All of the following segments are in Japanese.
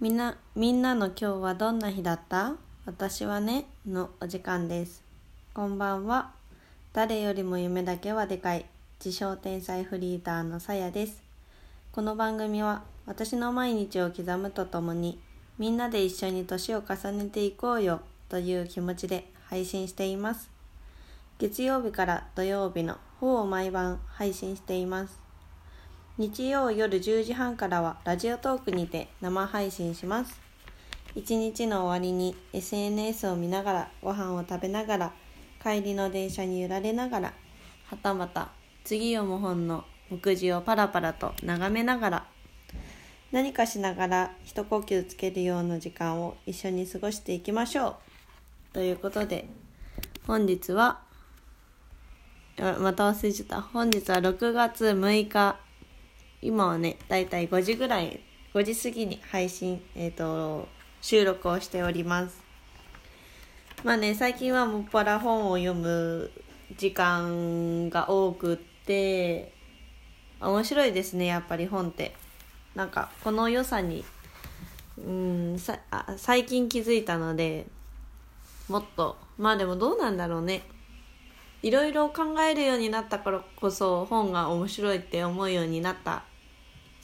みんな、みんなの今日はどんな日だった？私はね、のお時間です。こんばんは。誰よりも夢だけはでかい、自称天才フリーターのさやです。この番組は私の毎日を刻むとともに、みんなで一緒に年を重ねていこうよという気持ちで配信しています。月曜日から土曜日のほぼ毎晩配信しています。日曜夜10時半からはラジオトークにて生配信します。一日の終わりに SNS を見ながらご飯を食べながら帰りの電車に揺られながらはたまた次読む本の目次をパラパラと眺めながら何かしながら一呼吸つけるような時間を一緒に過ごしていきましょうということで本日はまた忘れちゃった本日は6月6日今はねだいたい5時ぐらい5時過ぎに配信えっ、と収録をしております。まあね最近はもっぱら本を読む時間が多くって面白いですねやっぱり本って。なんかこの良さにうんさあ最近気づいたのでもっと。まあでもどうなんだろうね。いろいろ考えるようになったからこそ本が面白いって思うようになった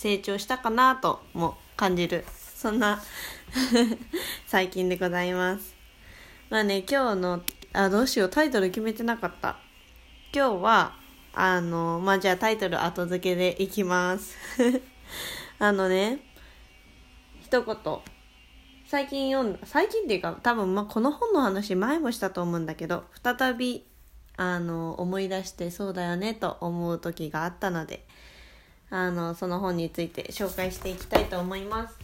成長したかなとも感じる。そんな 最近でございます。まあね今日のあどうしようタイトル決めてなかった。今日はあのまあじゃあタイトル後付けでいきます。あのね一言。最近読んだ最近っていうか多分まあこの本の話前もしたと思うんだけど再びあの思い出してそうだよねと思う時があったのであのその本について紹介していきたいと思います。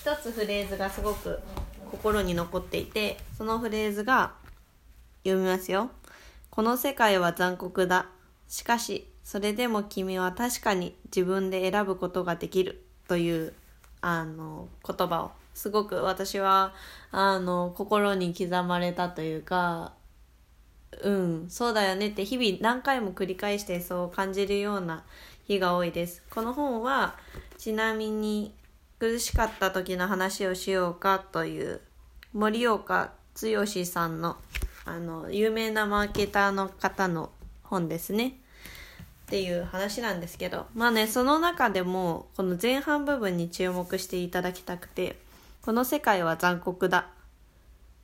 一つフレーズがすごく心に残っていてそのフレーズが読みますよ。この世界は残酷だ。しかしそれでも君は確かに自分で選ぶことができる。というあの言葉を。すごく私はあの心に刻まれたというかうんそうだよねって日々何回も繰り返してそう感じるような日が多いです。この本はちなみに苦しかった時の話をしようかという森岡剛さんのあの有名なマーケターの方の本ですね。っていう話なんですけどまあねその中でもこの前半部分に注目していただきたくてこの世界は残酷だ。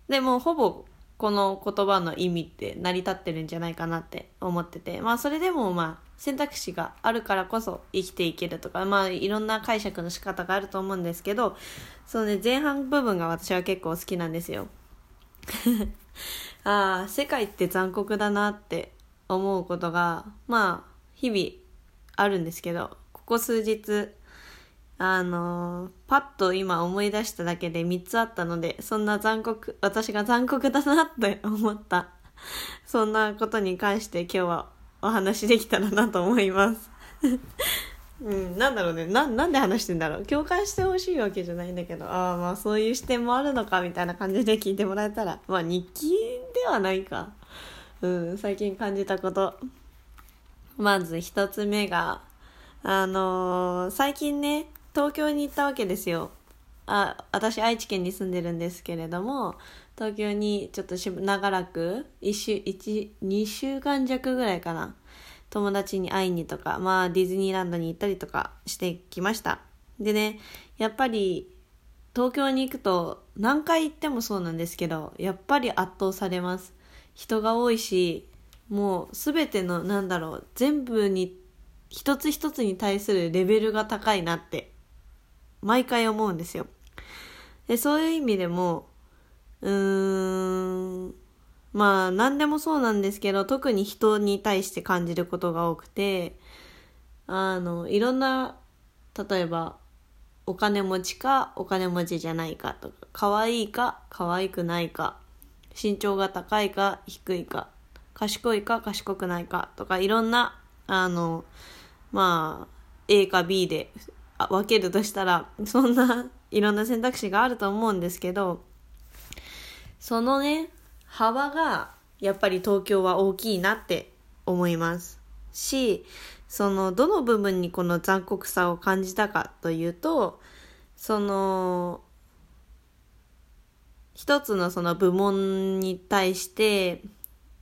でもほぼこの言葉の意味って成り立ってるんじゃないかなって思ってて。まあそれでもまあ選択肢があるからこそ生きていけるとかまあいろんな解釈の仕方があると思うんですけどそのね前半部分が私は結構好きなんですよ。ああ世界って残酷だなって思うことがまあ日々あるんですけどここ数日あのパッと今思い出しただけで3つあったのでそんな残酷私が残酷だなって思った。そんなことに関して今日はお話できたらなと思います。うん、なんだろうね。ななんで話してんだろう。共感してほしいわけじゃないんだけどああまあそういう視点もあるのかみたいな感じで聞いてもらえたらまあ日記ではないか。うん最近感じたこと。まず一つ目があのー最近ね東京に行ったわけですよ。あ私愛知県に住んでるんですけれども東京にちょっとし長らく1週1 2週間弱ぐらいかな。友達に会いにとかまあディズニーランドに行ったりとかしてきました。でねやっぱり東京に行くと何回行ってもそうなんですけどやっぱり圧倒されます。人が多いしもう全てのなんだろう全部に一つ一つに対するレベルが高いなって。毎回思うんですよ。でそういう意味でもうーんまあ何でもそうなんですけど特に人に対して感じることが多くてあのいろんな例えばお金持ちかお金持ちじゃないかとか可愛いか可愛くないか身長が高いか低いか賢いか賢くないかとかいろんなあのまあ A か B で分けるとしたらそんないろんな選択肢があると思うんですけどそのね幅がやっぱり東京は大きいなって思います。しそのどの部分にこの残酷さを感じたかというとその一つのその部門に対して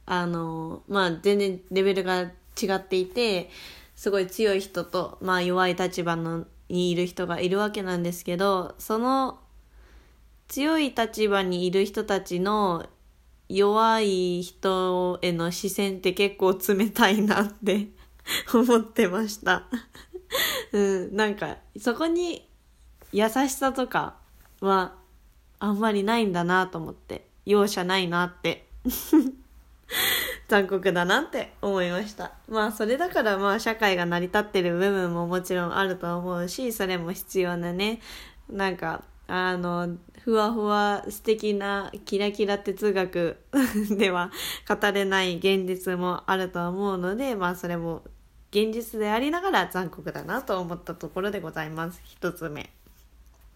あのまあ全然レベルが違っていてすごい強い人と、まあ、弱い立場のにいる人がいるわけなんですけどその強い立場にいる人たちの弱い人への視線って結構冷たいなって 思ってました。うん、なんか、そこに優しさとかはあんまりないんだなと思って、容赦ないなって。残酷だなって思いました。まあそれだからまあ社会が成り立ってる部分ももちろんあると思うし、それも必要なね、なんか、あの、ふわふわ素敵なキラキラ哲学 では語れない現実もあると思うので、まあそれも現実でありながら残酷だなと思ったところでございます。一つ目。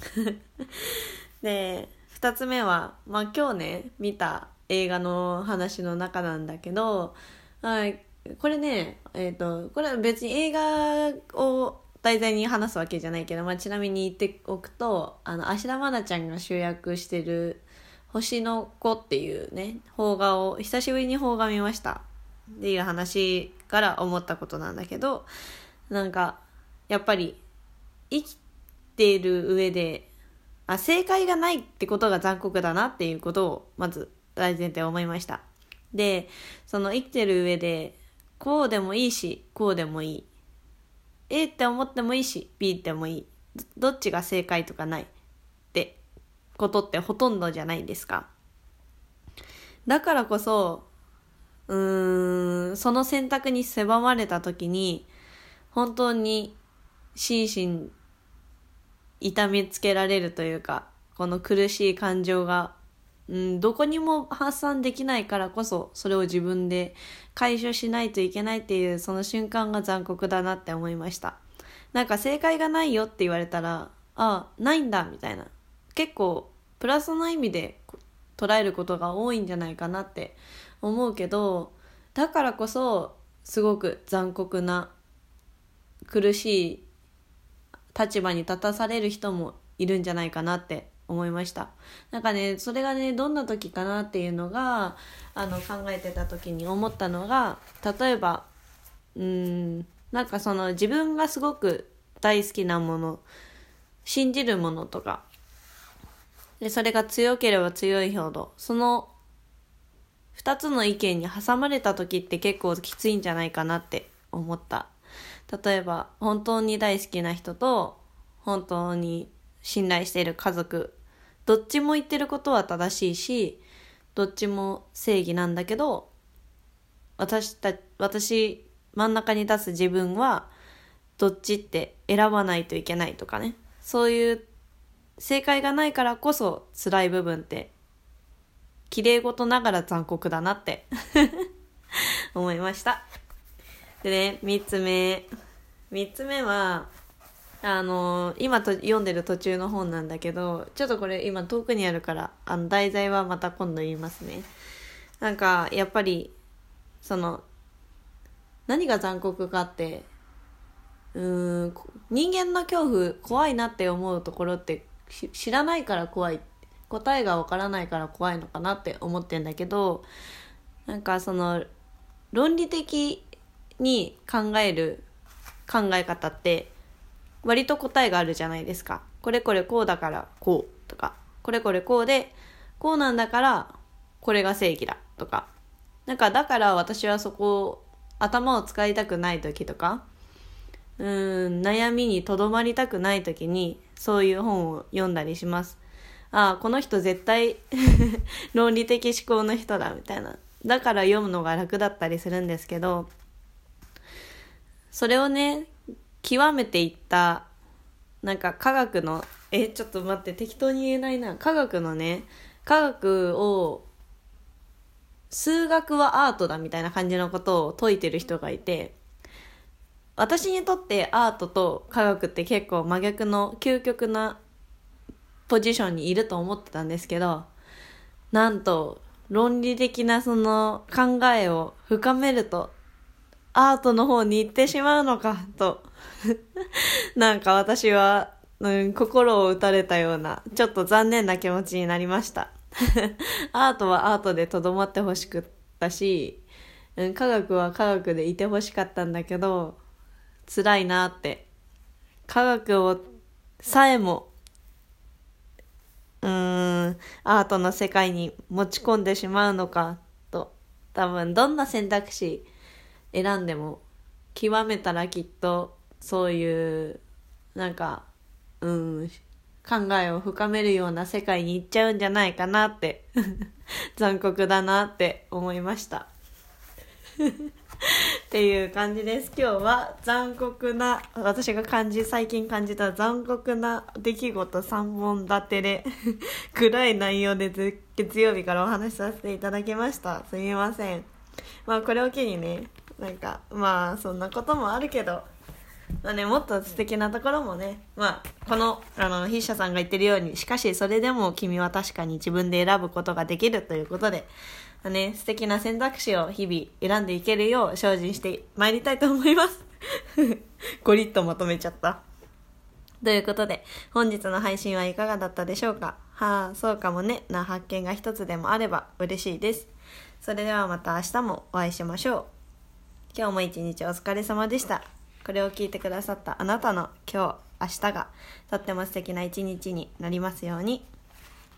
で、二つ目は、まあ今日ね、見た映画の話の中なんだけど、はい、これね、えっ、ー、と、これは別に映画を題材に話すわけじゃないけど、まあ、ちなみに言っておくと、あの、芦田愛菜ちゃんが主役してる、星の子っていうね、邦画を、久しぶりに邦画見ました。っていう話から思ったことなんだけど、なんか、やっぱり、生きてる上で、あ、正解がないってことが残酷だなっていうことを、まず大前提思いました。で、その生きてる上で、こうでもいいし、こうでもいい。A って思ってもいいし、B ってもいい。どっちが正解とかないってことってほとんどじゃないですか。だからこそ、うーん、その選択に狭まれた時に、本当に心身痛めつけられるというか、この苦しい感情がうん、どこにも発散できないからこそそれを自分で解消しないといけないっていうその瞬間が残酷だなって思いました。なんか正解がないよって言われたらあないんだみたいな。結構プラスの意味で捉えることが多いんじゃないかなって思うけどだからこそすごく残酷な苦しい立場に立たされる人もいるんじゃないかなって思いました。なんかねそれがねどんな時かなっていうのがあの考えてた時に思ったのが例えばうんなんかその自分がすごく大好きなもの信じるものとかでそれが強ければ強いほどその2つの意見に挟まれた時って結構きついんじゃないかなって思った。例えば本当に大好きな人と本当に信頼している家族どっちも言ってることは正しいしどっちも正義なんだけど私た私真ん中に出す自分はどっちって選ばないといけないとかね。そういう正解がないからこそ辛い部分って綺麗事ながら残酷だなって 思いました。でね3つ目。3つ目はあの今と読んでる途中の本なんだけどちょっとこれ今遠くにあるからあの題材はまた今度言いますね。なんかやっぱりその何が残酷かってうん人間の恐怖怖いなって思うところって知らないから怖い。答えがわからないから怖いのかなって思ってんだけどなんかその論理的に考える考え方って割と答えがあるじゃないですか。これこれこうだからこうとか、これこれこうで、こうなんだからこれが正義だとか。なんかだから私はそこ頭を使いたくない時とか、うん、悩みにとどまりたくない時にそういう本を読んだりします。ああ、この人絶対 論理的思考の人だみたいな。だから読むのが楽だったりするんですけど、それをね、極めていったなんか科学のえちょっと待って適当に言えないな。科学のね科学を数学はアートだみたいな感じのことを説いてる人がいて私にとってアートと科学って結構真逆の究極なポジションにいると思ってたんですけどなんと論理的なその考えを深めるとアートの方に行ってしまうのかと なんか私はうん、心を打たれたような、ちょっと残念な気持ちになりました。アートはアートでとどまってほしくったし、うん、科学は科学でいてほしかったんだけど、辛いなって。科学をさえも、うーん、アートの世界に持ち込んでしまうのかと、多分どんな選択肢選んでも、極めたらきっとそういう、なんか、うん、考えを深めるような世界に行っちゃうんじゃないかなって 残酷だなって思いました。っていう感じです。今日は残酷な私が感じ最近感じた残酷な出来事3本立てで 暗い内容で月曜日からお話しさせていただきました。すみません。まあこれを機にねなんかまあそんなこともあるけどまあね、もっと素敵なところもね、まあ、この、あの、筆者さんが言ってるように、しかしそれでも君は確かに自分で選ぶことができるということで、まあ、ね、素敵な選択肢を日々選んでいけるよう精進してまいりたいと思います。ゴリッとまとめちゃった。ということで、本日の配信はいかがだったでしょうか？はあ、そうかもね、な発見が一つでもあれば嬉しいです。それではまた明日もお会いしましょう。今日も一日お疲れ様でした。これを聞いてくださったあなたの今日、明日がとっても素敵な一日になりますように。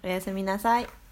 おやすみなさい。